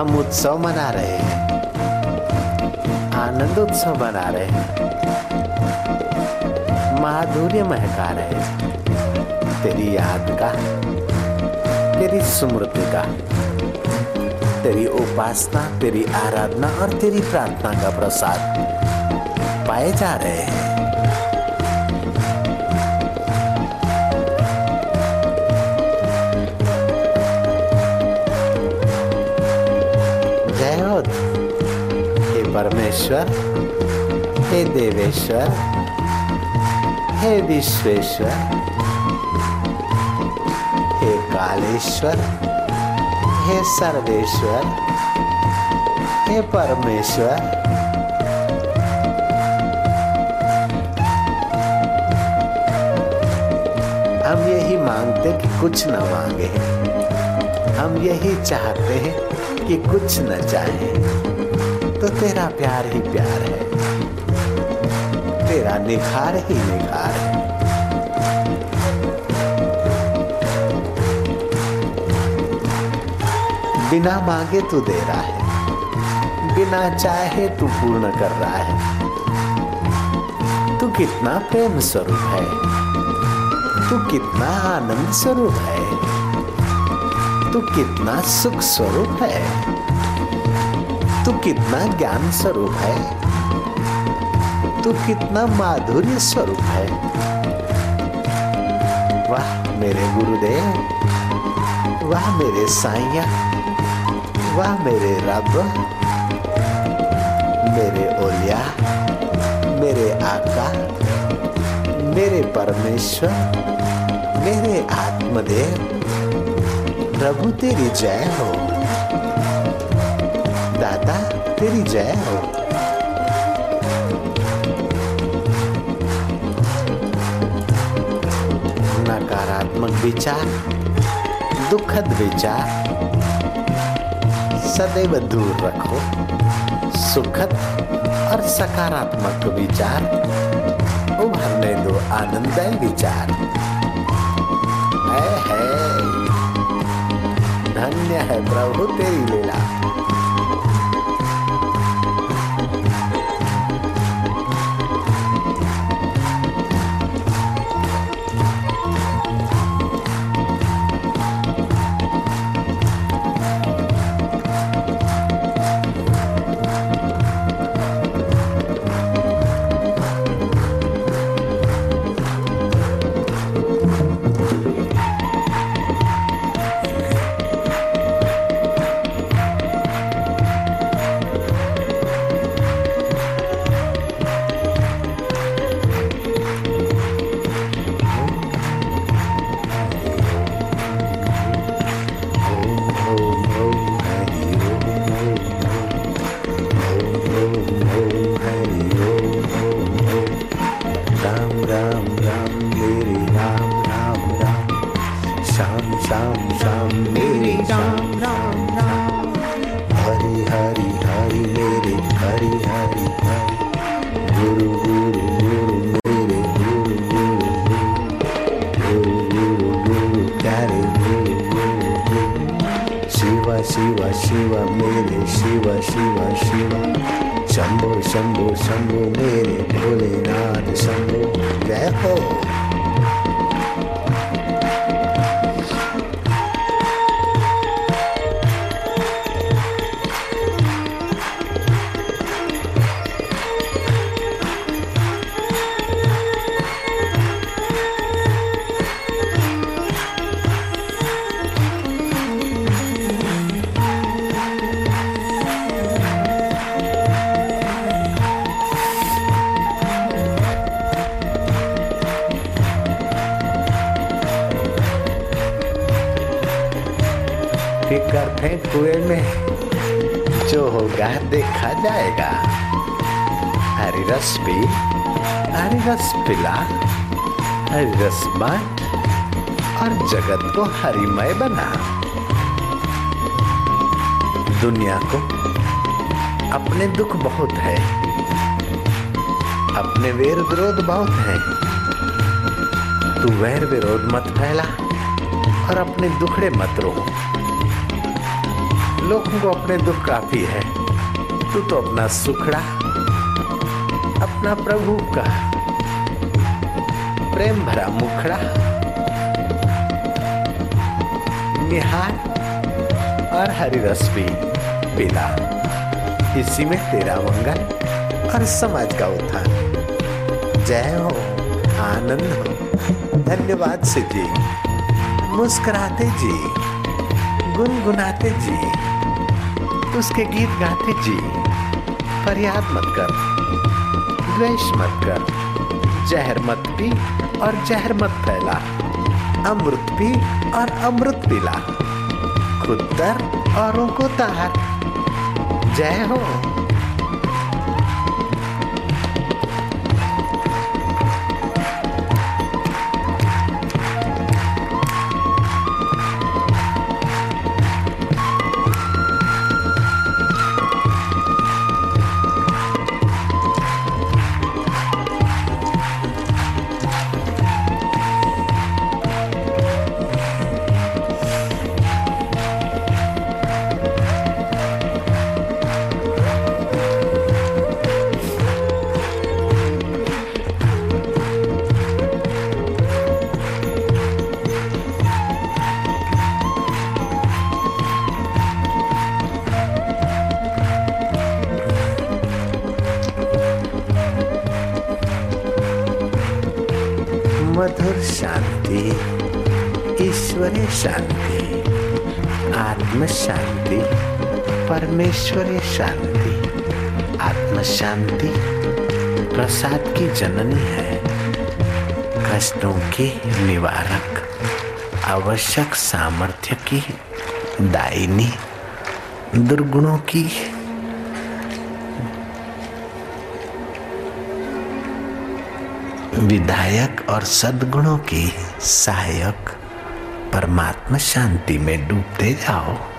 हम उत्सव मना रहे हैं। आनंद उत्सव मना रहे हैं। माधुर्य महका रहे हैं। तेरी याद का, तेरी स्मृति का, तेरी उपासना, तेरी आराधना और तेरी प्रार्थना का प्रसाद पाए जा रहे हैं। परमेश्वर हे देवेश्वर हे विश्वेश्वर हे कालेश्वर हे सर्वेश्वर हे परमेश्वर हम यही मांगते कि कुछ न मांगे। हम यही चाहते हैं कि कुछ न चाहे। तो तेरा प्यार ही प्यार है। तेरा निखार ही निखार है। बिना मांगे तू दे रहा है। बिना चाहे तू पूर्ण कर रहा है। तू कितना प्रेम स्वरूप है। तू कितना आनंद स्वरूप है। तू कितना सुख स्वरूप है। तू कितना ज्ञान स्वरूप है? तू कितना माधुर्य स्वरूप है? वाह मेरे गुरुदेव, वाह मेरे साइया वाह मेरे रब, मेरे ओलिया, मेरे आका, मेरे परमेश्वर, मेरे आत्मदेव, प्रभु तेरी जय हो। जय नकारात्मक विचार, दुखद विचार, सदैव दूर रखो। सुखद और सकारात्मक विचार, उभरने दो आनंदमय विचार। है है। धन्य है प्रभु तेरी लीला। राम राम मेरे राम राम राम। श्याम श्याम श्याम मेरे श्याम राम राम हरि हरि हरि मेरे हरि हरि हरि। गुरु गुरु गुरु मेरे गुरु गुरु गुरु। गुरु गुरु प्यारे गुरु गुरु गुरु। शिव शिव शिव मेरे शिव शिव शिव। शंभो शंभो शंभो मेरे फेंक कुएँ में। जो होगा देखा जाएगा। हरी रस पी, हरी रस पिला, हरी रस बांट, और जगत को हरिमय बना। दुनिया को अपने दुख बहुत है, अपने वेर विरोध बहुत है। तू वैर विरोध मत फैला और अपने दुखड़े मत रो। लोगों को अपने दुख काफ़ी है। तू तो अपना सुखड़ा, अपना प्रभु का प्रेम भरा मुखड़ा, निहार और हरी रस भी पिला इसी में तेरा मंगल और समाज का उत्थान। जय हो, आनंद हो। धन्यवाद से जी मुस्कुराते जी। गुनगुनाते जी। उसके गीत गाते जी। फरियाद मत कर, द्वेष मत कर, जहर मत पी और जहर मत फैला, अमृत पी और अमृत पिला, खुद तर औरों को तार, जय हो। मधुर शांति, ईश्वरीय शांति आत्म शांति परमेश्वरीय शांति आत्म शांति प्रसाद की जननी है, कष्टों की निवारक, आवश्यक सामर्थ्य की दायिनी, दुर्गुणों की विधायक और सद्गुणों की सहायक परमात्मा शांति में डूबते जाओ।